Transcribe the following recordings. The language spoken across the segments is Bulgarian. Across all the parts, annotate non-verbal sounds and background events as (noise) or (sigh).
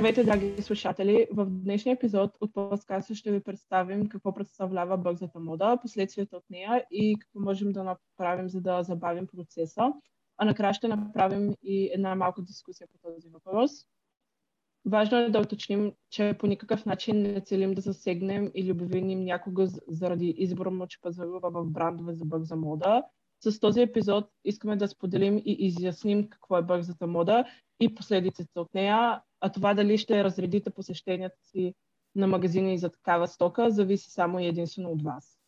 Здравейте, драги слушатели! В днешния епизод от подкаста ще ви представим какво представлява бързата мода, последствията от нея и какво можем да направим, за да забавим процеса. А накрая ще направим и една малка дискусия по този въпрос. Важно е да уточним, че по никакъв начин не целим да засегнем или обвиним някого заради избора му, че пазарува в брандове за бърза мода. С този епизод искаме да споделим и изясним какво е бързата мода и последиците от нея, а това дали ще разредите посещенията си на магазини за такава стока, зависи само и единствено от вас.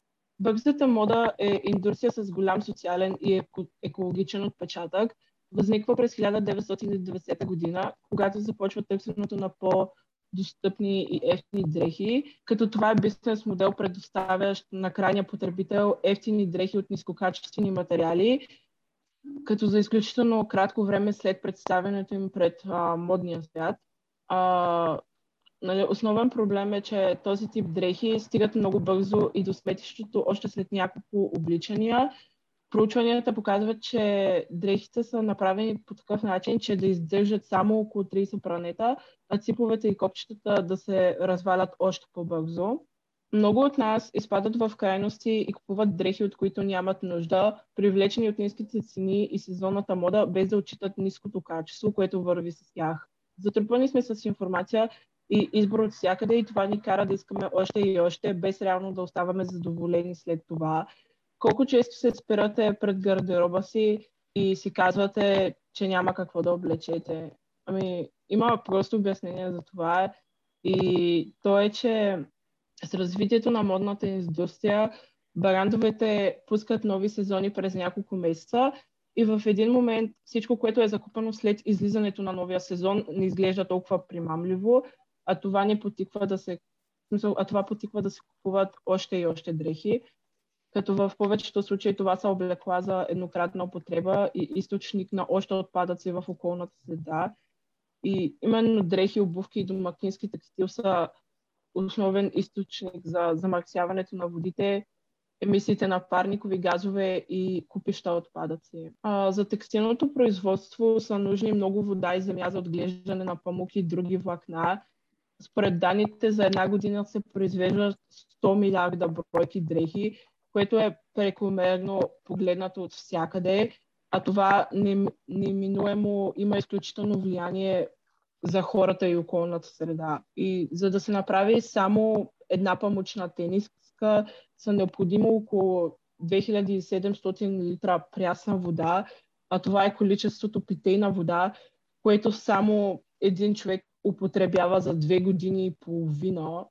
Бързата мода е индустрия с голям социален и екологичен отпечатък. Възниква през 1990 година, когато започва търсенето на по- достъпни и ефтини дрехи, като това е бизнес модел, предоставящ на крайния потребител ефтини дрехи от нискокачествени материали, като за изключително кратко време след представянето им пред а, модния свят. А, нали, основен проблем е, че този тип дрехи стигат много бързо и до сметището още след няколко обличания. Проучванията показват, че дрехите са направени по такъв начин, че да издържат само около 30 пранета, а циповете и копчетата да се развалят още по-бързо. Много от нас изпадат в крайности и купуват дрехи, от които нямат нужда, привлечени от ниските цени и сезонната мода, без да отчитат ниското качество, което върви с тях. Затрупани сме с информация и избор от всякъде и това ни кара да искаме още и още, без реално да оставаме задоволени след това. Колко често се спирате пред гардероба си и си казвате, че няма какво да облечете? Ами, има просто обяснение за това и то е, че с развитието на модната индустрия, брандовете пускат нови сезони през няколко месеца и в един момент всичко, което е закупено след излизането на новия сезон, не изглежда толкова примамливо, а това ни потиква да се а това потиква да се купуват още и още дрехи, като в повечето случаи това са облекла за еднократна употреба и източник на още отпадъци в околната среда. И именно дрехи, обувки и домакински текстил са основен източник за замърсяването на водите, емисиите на парникови газове и купища отпадъци. А, за текстилното производство са нужни много вода и земя за отглеждане на памук и други влакна. Според данните за една година се произвеждат 100 милиарда бройки дрехи, което е прекомерно погледнато от всякъде, а това неминуемо има изключително влияние за хората и околната среда. И за да се направи само една памучна тениска, са необходимо около 2700 литра прясна вода, а това е количеството питейна вода, което само един човек употребява за две години и половина.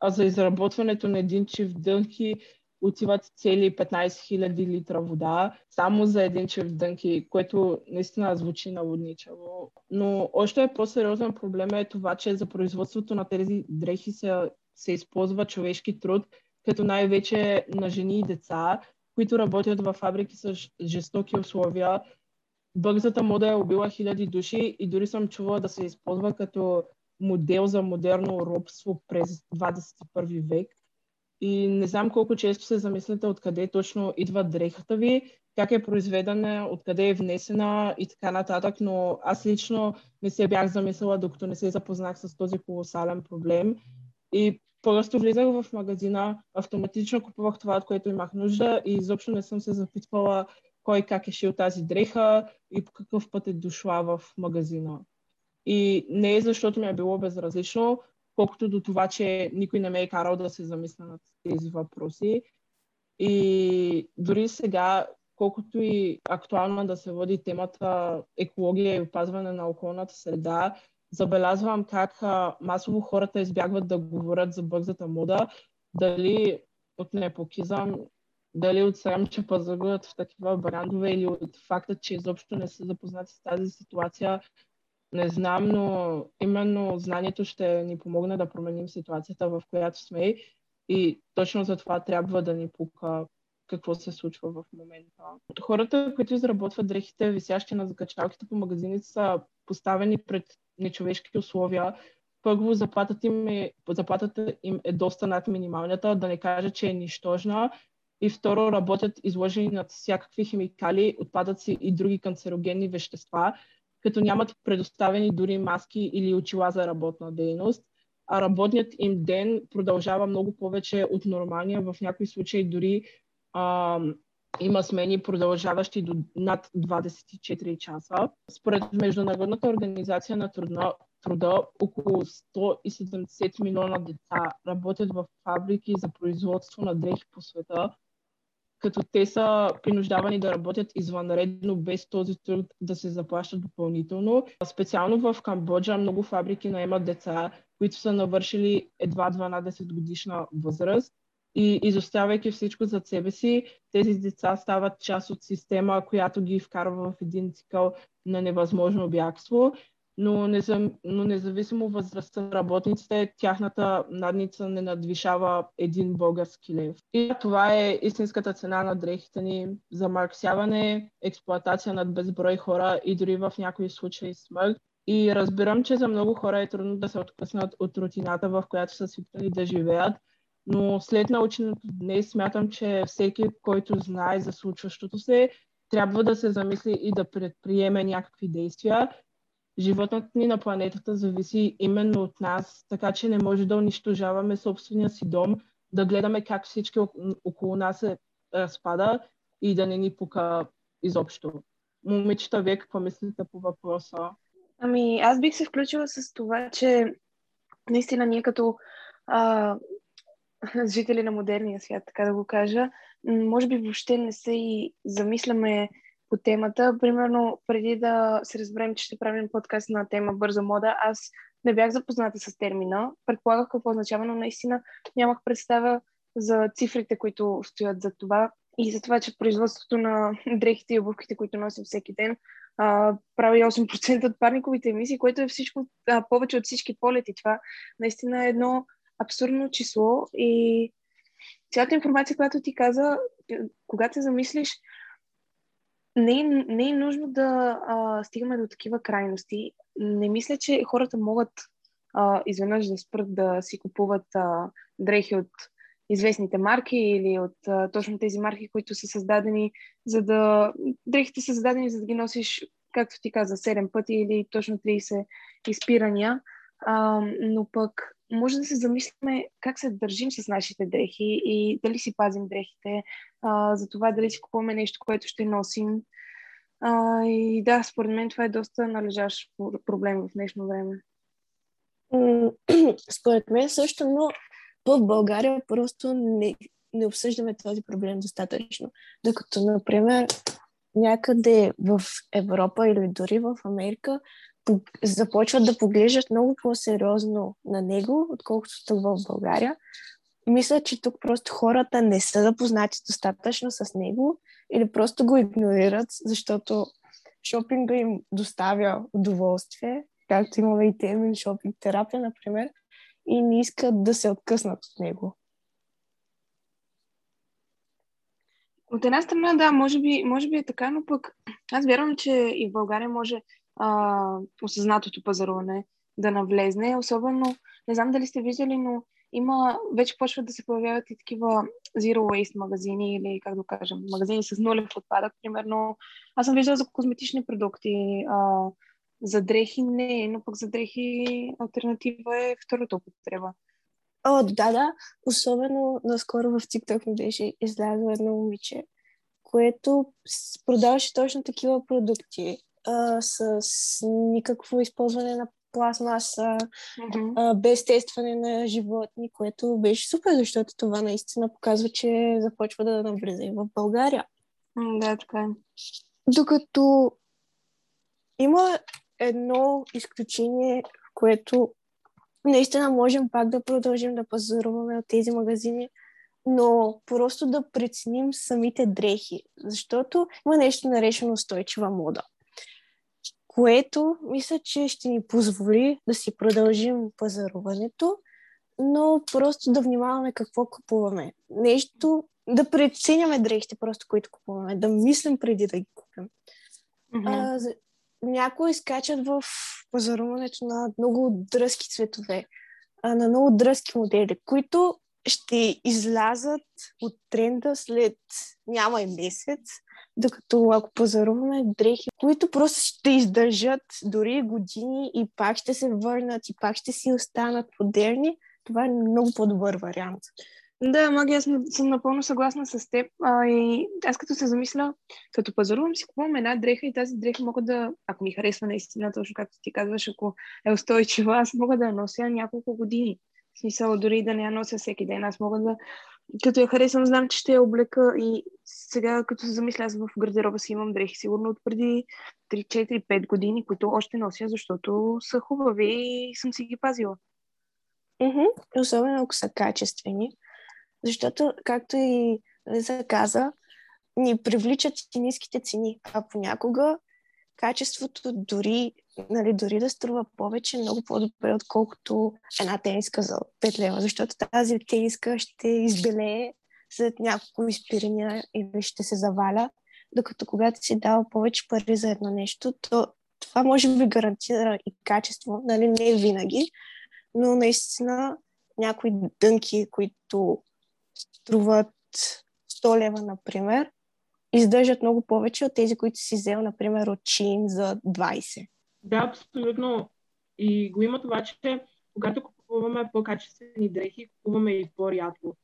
А за изработването на един чив дънки отиват цели 15 000 литра вода само за един чев дънки, което наистина звучи наводничаво. Но още е по-сериозен проблем е това, че за производството на тези дрехи се, се използва човешки труд, като най-вече на жени и деца, които работят в фабрики с жестоки условия. Бързата мода е убила хиляди души и дори съм чувала да се използва като модел за модерно робство през 21 век. И не знам колко често се замисляте откъде точно идва дрехата ви, как е произведена, откъде е внесена и така нататък, но аз лично не се бях замислила, докато не се запознах с този колосален проблем. И просто влизах в магазина, автоматично купувах това, от което имах нужда и изобщо не съм се запитвала кой как е шил тази дреха и по какъв път е дошла в магазина. И не е защото ми е било безразлично, колкото до това, че никой не ме е карал да се замисля над тези въпроси. И дори сега, колкото и актуална да се води темата екология и опазване на околната среда, забелязвам как масово хората избягват да говорят за бързата мода, дали от непокизъм, дали от срам, че пазаруват в такива брандове или от факта, че изобщо не са запознати с тази ситуация, не знам, но именно знанието ще ни помогне да променим ситуацията, в която сме и точно за това трябва да ни пука какво се случва в момента. Хората, които изработват дрехите, висящи на закачалките по магазините, са поставени пред нечовешки условия. Първо, заплатата им е, заплатата им е доста над минималната, да не кажа, че е нищожна. И второ, работят изложени над всякакви химикали, отпадъци и други канцерогенни вещества, като нямат предоставени дори маски или очила за работна дейност, а работният им ден продължава много повече от нормалния, в някои случаи дори а, има смени, продължаващи до над 24 часа. Според Международната организация на труда, труда около 170 милиона деца работят в фабрики за производство на дрехи по света, като те са принуждавани да работят извънредно без този труд да се заплащат допълнително. Специално в Камбоджа много фабрики наемат деца, които са навършили едва 12 годишна възраст и изоставяйки всичко за себе си, тези деца стават част от система, която ги вкарва в един цикъл на невъзможно бягство. Но, незам, но независимо възрастта на работниците, тяхната надница не надвишава един български лев. И това е истинската цена на дрехите ни замърксяване, експлоатация над безброй хора и дори в някои случаи смърт. И разбирам, че за много хора е трудно да се откъснат от рутината, в която са свикнали да живеят, но след наученото днес смятам, че всеки, който знае за случващото се, трябва да се замисли и да предприеме някакви действия. Животът ни на планетата зависи именно от нас, така че не може да унищожаваме собствения си дом, да гледаме как всички около нас се разпада и да не ни пука изобщо. Момичета, вие какво мислите по въпроса? Ами, аз бих се включила с това, че наистина ние като а, жители на модерния свят, така да го кажа, може би въобще не се и замисляме по темата. Примерно, преди да се разберем, че ще правим подкаст на тема бърза мода, аз не бях запозната с термина. Предполагах какво означава, но наистина нямах представа за цифрите, които стоят за това и за това, че производството на (laughs) дрехите и обувките, които носим всеки ден, а, прави 8% от парниковите емисии, което е всичко а, повече от всички полети. Това наистина е едно абсурдно число и цялата информация, която ти каза, когато се замислиш, не е, не е нужно да а, стигаме до такива крайности. Не мисля, че хората могат а, изведнъж да спрат да си купуват а, дрехи от известните марки или от а, точно тези марки, които са създадени, за да... Дрехите са създадени, за да ги носиш, както ти каза, 7 пъти или точно 30 изпирания. А, но пък може да се замислиме как се държим с нашите дрехи и дали си пазим дрехите, а, за това дали си купуваме нещо, което ще носим. А, и да, според мен това е доста належащ проблем в днешно време. (clears throat) Според мен също, но в България просто не, не обсъждаме този проблем достатъчно. Докато, например, някъде в Европа или дори в Америка започват да поглеждат много по-сериозно на него, отколкото тук в България. Мисля, че тук просто хората не са запознати достатъчно с него или просто го игнорират, защото шопинга им доставя удоволствие, както имаме и термин шопинг терапия, например, и не искат да се откъснат от него. От една страна, да, може би, може би е така, но пък аз вярвам, че и в България може а, осъзнатото пазаруване да навлезне. Особено, не знам дали сте виждали, но има, вече почват да се появяват и такива zero waste магазини или, как да кажем, магазини с нулев отпадък. Примерно, аз съм виждала за козметични продукти, а, за дрехи не, но пък за дрехи альтернатива е втората употреба. О, да, да. Особено наскоро в TikTok ми беше излязло едно момиче, което продаваше точно такива продукти а, с никакво използване на пластмаса, mm-hmm. а, без тестване на животни, което беше супер, защото това наистина показва, че започва да навлиза и в България. Да, така е. Докато има едно изключение, в което наистина можем пак да продължим да пазаруваме от тези магазини, но просто да преценим самите дрехи, защото има нещо наречено устойчива мода което мисля, че ще ни позволи да си продължим пазаруването, но просто да внимаваме какво купуваме. Нещо, да преценяме дрехите, просто които купуваме, да мислим преди да ги купим. Mm-hmm. А, някои скачат в пазаруването на много дръзки цветове, а, на много дръзки модели, които ще излязат от тренда след няма и месец, Докато ако пазаруваме дрехи, които просто ще издържат дори години и пак ще се върнат и пак ще си останат модерни, това е много по-добър вариант. Да, Маги, аз съм напълно съгласна с теб. А, и аз като се замисля, като пазарувам си купувам една дреха и тази дреха мога да, ако ми харесва наистина, точно както ти казваш, ако е устойчива, аз мога да я нося няколко години. В смисъл, дори да не я нося всеки ден. Аз мога да, като я харесвам, знам, че ще я облека и сега, като се замисля, аз в гардероба си имам дрехи, сигурно от преди 3-4-5 години, които още нося, защото са хубави и съм си ги пазила. Mm-hmm. Особено ако са качествени. Защото, както и Лиза каза, ни привличат и ниските цени, а понякога качеството дори, нали, дори да струва повече, много по-добре, отколкото една тениска за 5 лева, защото тази тениска ще избелее след няколко изпирания или ще се заваля, докато когато си дава повече пари за едно нещо, то това може би гарантира и качество, нали, не винаги, но наистина някои дънки, които струват 100 лева, например, издържат много повече от тези, които си взел, например, от Чин за 20. Да, абсолютно. И го има това, че когато купуваме по-качествени дрехи, купуваме и по-рядко.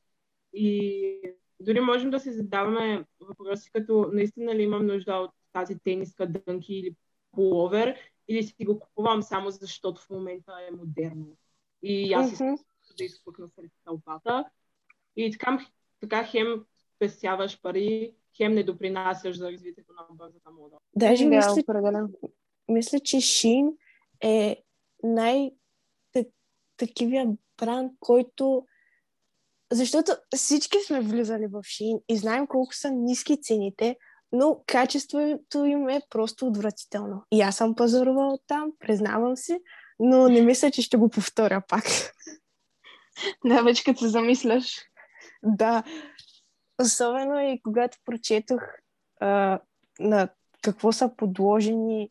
И дори можем да се задаваме въпроси като наистина ли имам нужда от тази тениска, дънки или пуловер, или си го купувам само защото в момента е модерно. И аз искам да изпъкна сред тълпата. И така, така хем спестяваш пари, хем не допринасяш за развитието на бързата мода. Даже да, мисля, определен. Мисля, че Шин е най- такивия бранд, който защото всички сме влизали в Шин и знаем колко са ниски цените, но качеството им е просто отвратително. И аз съм пазарувала там, признавам си, но не мисля, че ще го повторя пак. Да, вече като се замисляш. Да, особено и когато прочетох а, на какво са подложени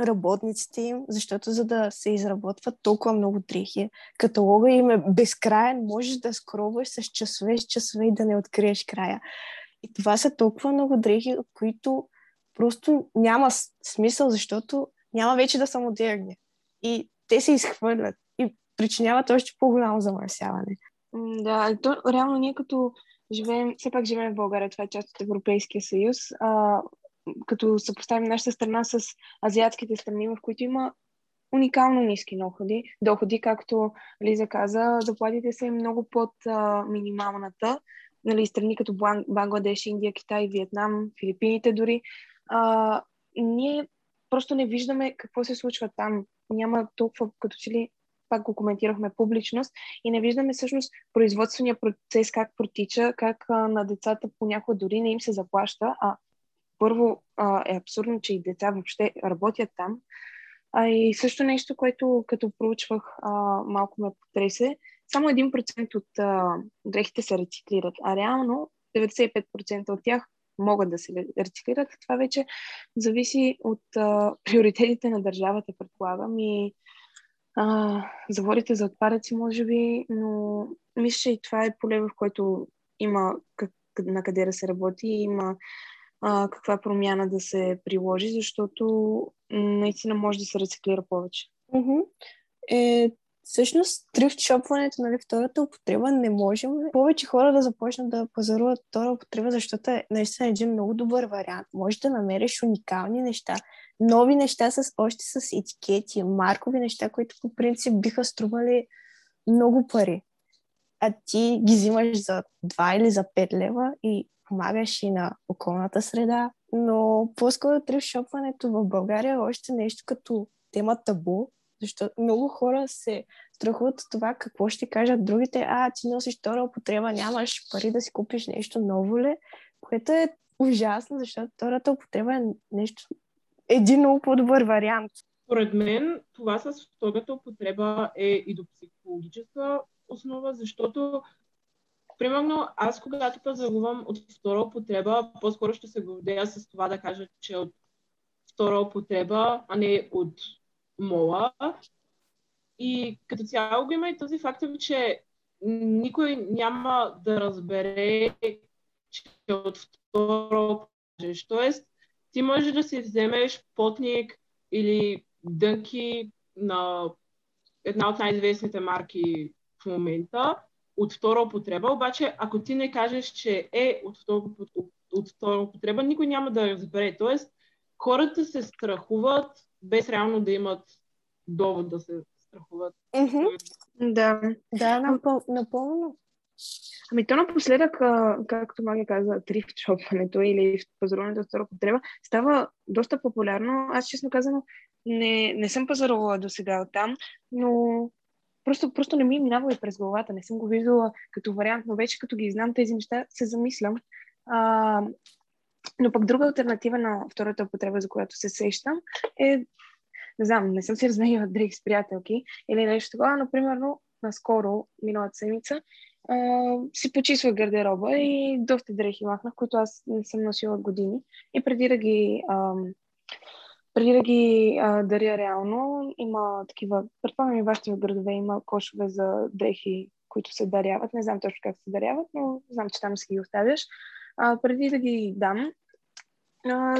работниците им, защото за да се изработват толкова много дрехи, каталога им е безкраен, можеш да скроваш с часове с часове и да не откриеш края. И това са толкова много дрехи, които просто няма смисъл, защото няма вече да са модерни. И те се изхвърлят и причиняват още по-голямо замърсяване. Да, то, реално ние като живеем, все пак живеем в България, това е част от Европейския съюз, а, като съпоставим нашата страна с азиатските страни, в които има уникално ниски доходи, доходи както Лиза каза, заплатите са много под а, минималната. Нали, страни като Бангладеш, Индия, Китай, Виетнам, Филипините дори. А, ние просто не виждаме какво се случва там. Няма толкова, като че ли пак го коментирахме, публичност и не виждаме всъщност производствения процес как протича, как а, на децата понякога дори не им се заплаща, а първо а, е абсурдно, че и деца въобще работят там. А и също нещо, което като проучвах а, малко ме потресе, само 1% от а, дрехите се рециклират, а реално 95% от тях могат да се рециклират. Това вече зависи от а, (laughs) приоритетите на държавата, предполагам. И а, заводите за отпадъци, може би, но мисля, че и това е поле, в което има как, на къде да се работи и има а, каква промяна да се приложи, защото наистина може да се рециклира повече. Mm-hmm. Е, всъщност, трифт шопването, нали, втората употреба, не можем повече хора да започнат да пазаруват втора употреба, защото е наистина един много добър вариант. Може да намериш уникални неща, нови неща с още с етикети, маркови неща, които по принцип биха стрували много пари. А ти ги взимаш за 2 или за 5 лева и помагаш и на околната среда. Но по-скоро трифшопването в България е още нещо като тема табу, защото много хора се страхуват от това какво ще кажат другите. А, ти носиш втора употреба, нямаш пари да си купиш нещо ново ли? Което е ужасно, защото втората употреба е нещо един много по-добър вариант. Според мен това с втората употреба е и до психологическа основа, защото примерно аз когато пазарувам от втора употреба, по-скоро ще се гордея с това да кажа, че от втора употреба, а не от мола. И като цяло го има и този фактор, че никой няма да разбере, че от втора кажеш. Тоест, ти можеш да си вземеш потник или дънки на една от най-известните марки в момента от втора употреба, обаче ако ти не кажеш, че е от втора, от втора употреба, никой няма да разбере. Тоест, хората се страхуват без реално да имат довод да се страхуват. Mm-hmm. Да. Да, напъл- напълно. Ами то напоследък, както Маги каза, трифт шопването или пазаруването от втора потреба става доста популярно. Аз, честно казано, не, не съм пазарувала до сега от там, но просто, просто не ми е минавало и през главата. Не съм го виждала като вариант, но вече като ги знам тези неща, се замислям. А, но пък друга альтернатива на втората употреба, за която се сещам, е, не знам, не съм си разменила дрехи с приятелки или нещо такова, но примерно наскоро, миналата седмица, си почисвах гардероба и доста дрехи махнах, които аз не съм носила години. И преди да ги, а, преди да ги а, даря реално, има такива, предполагам и вашите градове има кошове за дрехи, които се даряват. Не знам точно как се даряват, но знам, че там си ги оставяш. А, преди да ги дам,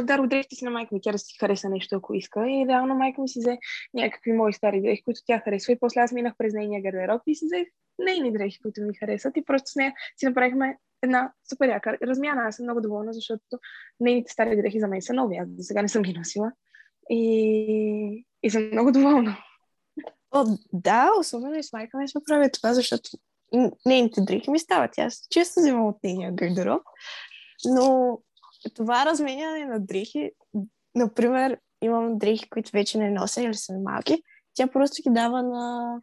дарох дрехите си на майка ми, тя да си хареса нещо, ако иска. И реално майка ми си взе някакви мои стари дрехи, които тя харесва. И после аз минах през нейния гардероб и си взех нейни дрехи, които ми харесват. И просто с нея си направихме една супер яка размяна. Аз съм много доволна, защото нейните стари дрехи за мен са нови. Аз до сега не съм ги носила. И, и съм много доволна. О, да, особено и с майка ми се прави това, защото нейните дрехи ми стават. Аз често взимам от нейния гардероб. Но това разменяне на дрехи, например, имам дрехи, които вече не нося или са малки, тя просто ги дава на,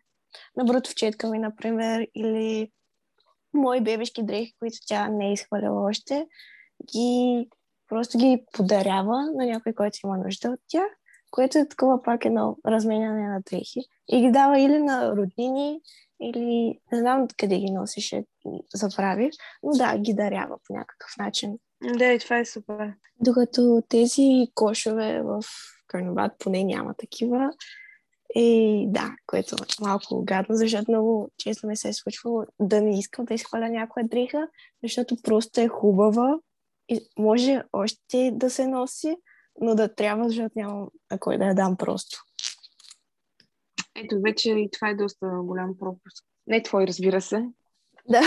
на братовчетка ми, например, или мои бебешки дрехи, които тя не е изхваляла още, ги просто ги подарява на някой, който има нужда от тях, което е такова пак едно разменяне на дрехи. И ги дава или на роднини, или не знам къде ги носише, забравих, но да, ги дарява по някакъв начин. Да, и това е супер. Докато тези кошове в Карнобат поне няма такива. И да, което е малко гадно, защото много често ми се е случвало да не искам да изхваля някоя дреха, защото просто е хубава и може още да се носи, но да трябва, защото нямам на кой да я дам просто. Ето, вече и това е доста голям пропуск. Не твой, разбира се. Да.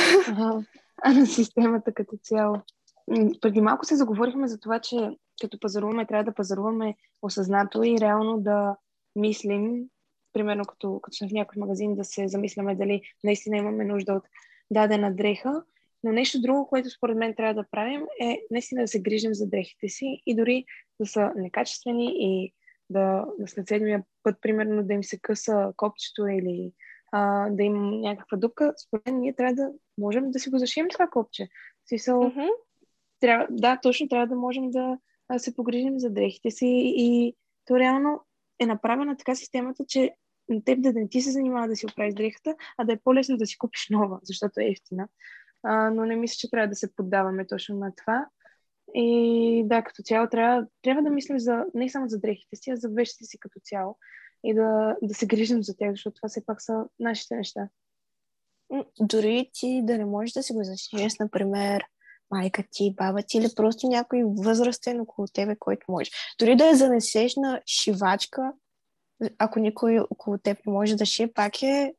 а на системата като цяло. Преди малко се заговорихме за това, че като пазаруваме, трябва да пазаруваме осъзнато и реално да мислим, примерно като, като сме в някой магазин, да се замисляме дали наистина имаме нужда от дадена дреха. Но нещо друго, което според мен трябва да правим е наистина да се грижим за дрехите си и дори да са некачествени и да, да след седмия път, примерно, да им се къса копчето или а, да има някаква дупка, според мен ние трябва да можем да си го зашием това копче. Смисъл, mm-hmm трябва, да, точно трябва да можем да се погрижим за дрехите си и то реално е направена така системата, че теб да не ти се занимава да си оправиш дрехата, а да е по-лесно да си купиш нова, защото е ефтина. А, но не мисля, че трябва да се поддаваме точно на това. И да, като цяло трябва, трябва да мислим за, не само за дрехите си, а за вещите си като цяло. И да, да се грижим за тях, защото това все пак са нашите неща. Дори ти да не можеш да си го защитиш, например, майка ти, баба ти или просто някой възрастен около тебе, който може. Дори да я занесеш на шивачка, ако никой около теб не може да шие, пак е,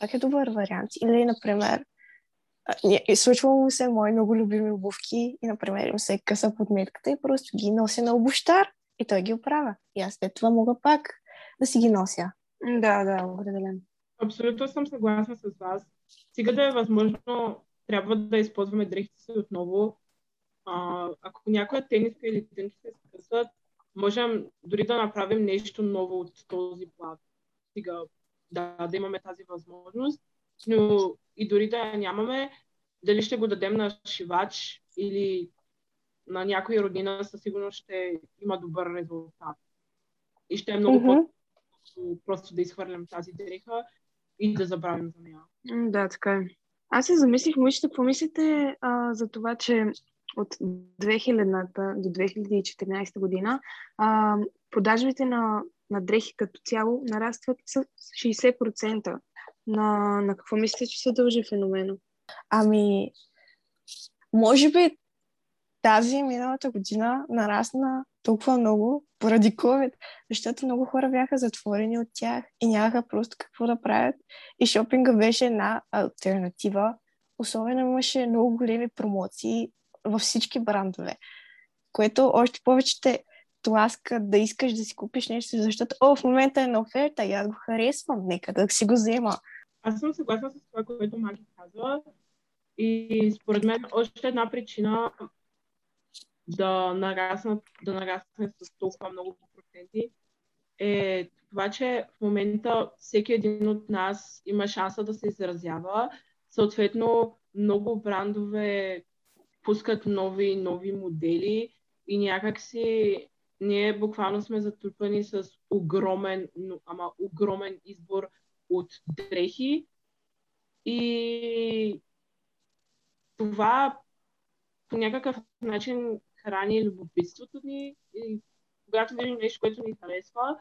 пак е добър вариант. Или, например, случвало ми се мои много любими обувки и, например, им се къса подметката и просто ги нося на обущар и той ги оправя. И аз след това мога пак да си ги нося. Да, да, определено. Абсолютно съм съгласна с вас. Сега да е възможно трябва да използваме дрехите си отново. А, ако някоя тениска или тънки се скъсват, можем дори да направим нещо ново от този плат. Сега, да, да имаме тази възможност, но и дори да я нямаме, дали ще го дадем на шивач или на някоя родина, със сигурност ще има добър резултат. И ще е много mm-hmm. по просто да изхвърлям тази дреха и да забравим за нея. Да, така е. Аз се замислих, момичета, какво мислите а, за това, че от 2000-та до 2014 година а, продажбите на, на дрехи като цяло нарастват с 60%. На, на какво мислите, че се дължи феномено? Ами, може би тази миналата година нарасна толкова много поради COVID, защото много хора бяха затворени от тях и нямаха просто какво да правят. И шопинга беше една альтернатива. Особено имаше много големи промоции във всички брандове, което още повече те тласка да искаш да си купиш нещо, защото о, в момента е на оферта и аз го харесвам, нека да си го взема. Аз съм съгласна с това, което Маги казва. И според мен още една причина да нараснат, да нараснат с толкова много проценти е това, че в момента всеки един от нас има шанса да се изразява. Съответно, много брандове пускат нови нови модели и някакси ние буквално сме затрупани с огромен, ама огромен избор от дрехи и това по някакъв начин храни любопитството ни и когато видим нещо, което ни харесва,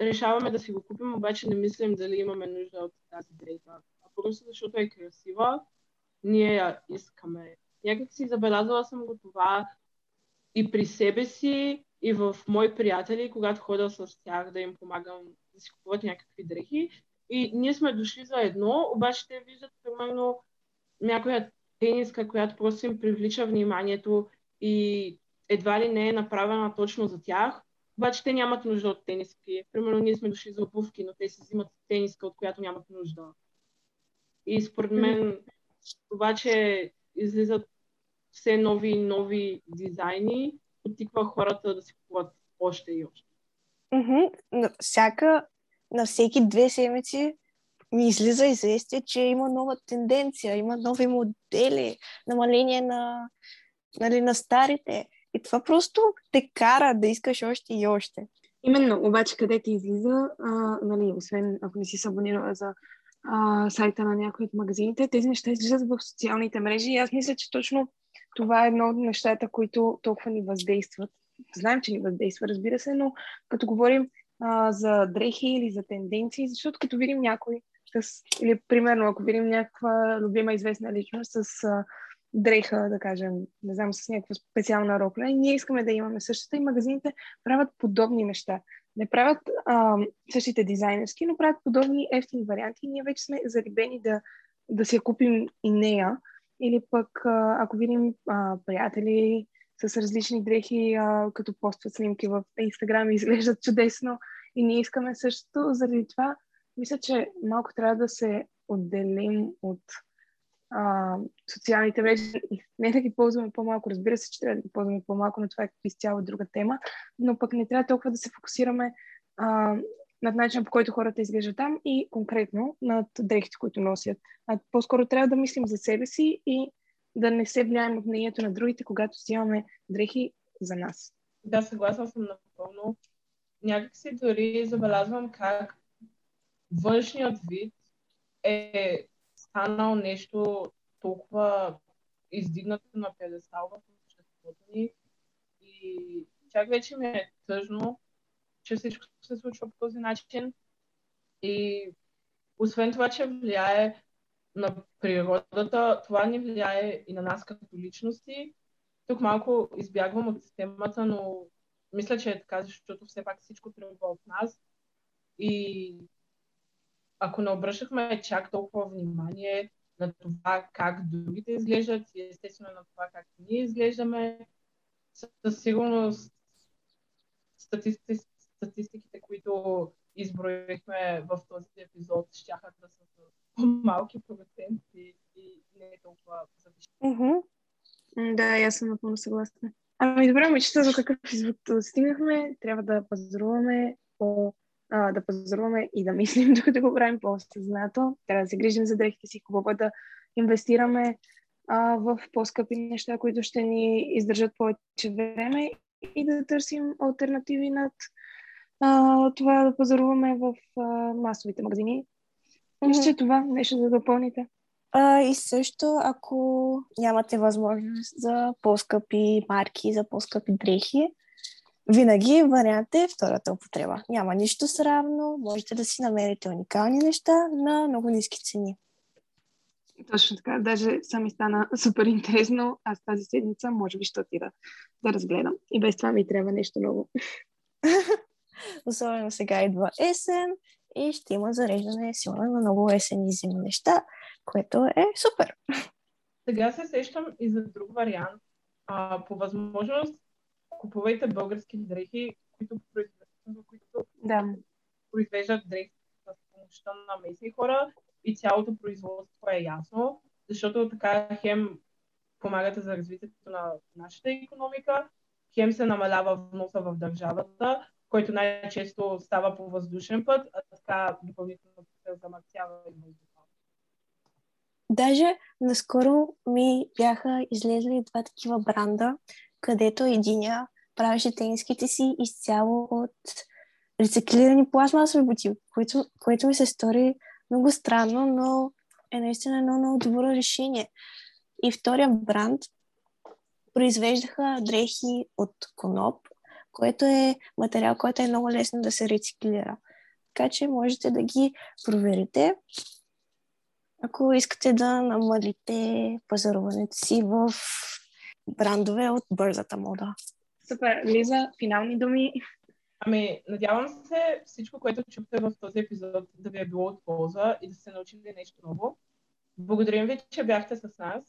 решаваме да си го купим, обаче не мислим дали имаме нужда от тази дреха. А просто защото е красива, ние я искаме. Някак си забелязала съм го това и при себе си, и в мои приятели, когато ходя с тях да им помагам да си купуват някакви дрехи. И ние сме дошли за едно, обаче те виждат, примерно, някоя тениска, която просто им привлича вниманието и едва ли не е направена точно за тях. Обаче те нямат нужда от тениски. Примерно ние сме дошли за обувки, но те си взимат тениска, от която нямат нужда. И според мен обаче излизат все нови и нови дизайни, потиква хората да си купуват още и още. Mm-hmm. Всяка, на всеки две седмици ми излиза известие, че има нова тенденция, има нови модели, намаление на, нали, на старите. И това просто те кара да искаш още и още. Именно, обаче къде ти излиза, а, нали, освен ако не си се абонирала за а, сайта на някои от магазините, тези неща излизат в социалните мрежи и аз мисля, че точно това е едно от нещата, които толкова ни въздействат. Знаем, че ни въздейства, разбира се, но като говорим а, за дрехи или за тенденции, защото като видим някой с, или примерно ако видим някаква любима известна личност с а, дреха, да кажем, не знам, с някаква специална рокля, ние искаме да имаме същата и магазините правят подобни неща. Не правят а, същите дизайнерски, но правят подобни ефтини варианти и ние вече сме зарибени да, да си я купим и нея. Или пък, ако видим а, приятели с различни дрехи, а, като постват снимки в Инстаграм и изглеждат чудесно и ние искаме също, заради това мисля, че малко трябва да се отделим от а, социалните мрежи. Не да ги ползваме по-малко, разбира се, че трябва да ги ползваме по-малко, но това е изцяло друга тема, но пък не трябва толкова да се фокусираме а, над начина по който хората изглеждат там и конкретно над дрехите, които носят. А по-скоро трябва да мислим за себе си и да не се влияем от мнението на другите, когато взимаме дрехи за нас. Да, съгласна съм напълно. Някак си дори забелязвам как външният вид е станал нещо толкова издигнато на педестал в обществото ни и чак вече ми е тъжно, че всичко се случва по този начин. И освен това, че влияе на природата, това ни влияе и на нас като личности. Тук малко избягвам от системата, но мисля, че е така, защото все пак всичко тръгва от нас. И ако не обръщахме чак толкова внимание на това как другите изглеждат и естествено на това как ние изглеждаме, със сигурност статистици, статистиките, които изброихме в този епизод, ще да са по-малки проценти и не е толкова завишени. Mm-hmm. Да, аз съм напълно съгласна. Ами добре, момичета, за какъв извод стигнахме? Трябва да пазаруваме по а, да пазаруваме и да мислим, (laughs) докато го правим по-съзнато. Трябва да се грижим за дрехите си, хубаво е да инвестираме а, в по-скъпи неща, които ще ни издържат повече време и да търсим альтернативи над а, това да пазаруваме в а, масовите магазини. Мисля, че това нещо да допълните. А, и също, ако нямате възможност за по-скъпи марки, за по-скъпи дрехи, винаги вариант е втората употреба. Няма нищо сравно, можете да си намерите уникални неща на много ниски цени. Точно така. Даже сами стана супер интересно. Аз тази седмица може би ще отида да разгледам. И без това ми трябва нещо ново. (laughs) Особено сега идва есен и ще има зареждане силно на много есен и зимни неща, което е супер. Сега се сещам и за друг вариант. А, по възможност купувайте български дрехи, които произвеждат, които Да. произвеждат дрехи с помощта на местни хора и цялото производство е ясно, защото така хем помагате за развитието на нашата економика, хем се намалява вноса в държавата, който най-често става по въздушен път, а така допълнително се замърсява и въздуха. Даже наскоро ми бяха излезли два такива бранда, където единия правеше тениските си изцяло от рециклирани пластмасови бутилки, което, което ми се стори много странно, но е наистина едно много добро решение. И втория бранд произвеждаха дрехи от коноп, което е материал, който е много лесно да се рециклира. Така че можете да ги проверите, ако искате да намалите пазаруването си в брандове от бързата мода. Супер. Лиза, финални думи. Ами, надявам се всичко, което чухте в този епизод да ви е било от полза и да се научили нещо ново. Благодарим ви, че бяхте с нас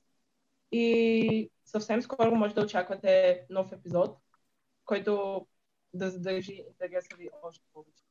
и съвсем скоро може да очаквате нов епизод, който да задържи интереса ви още повече.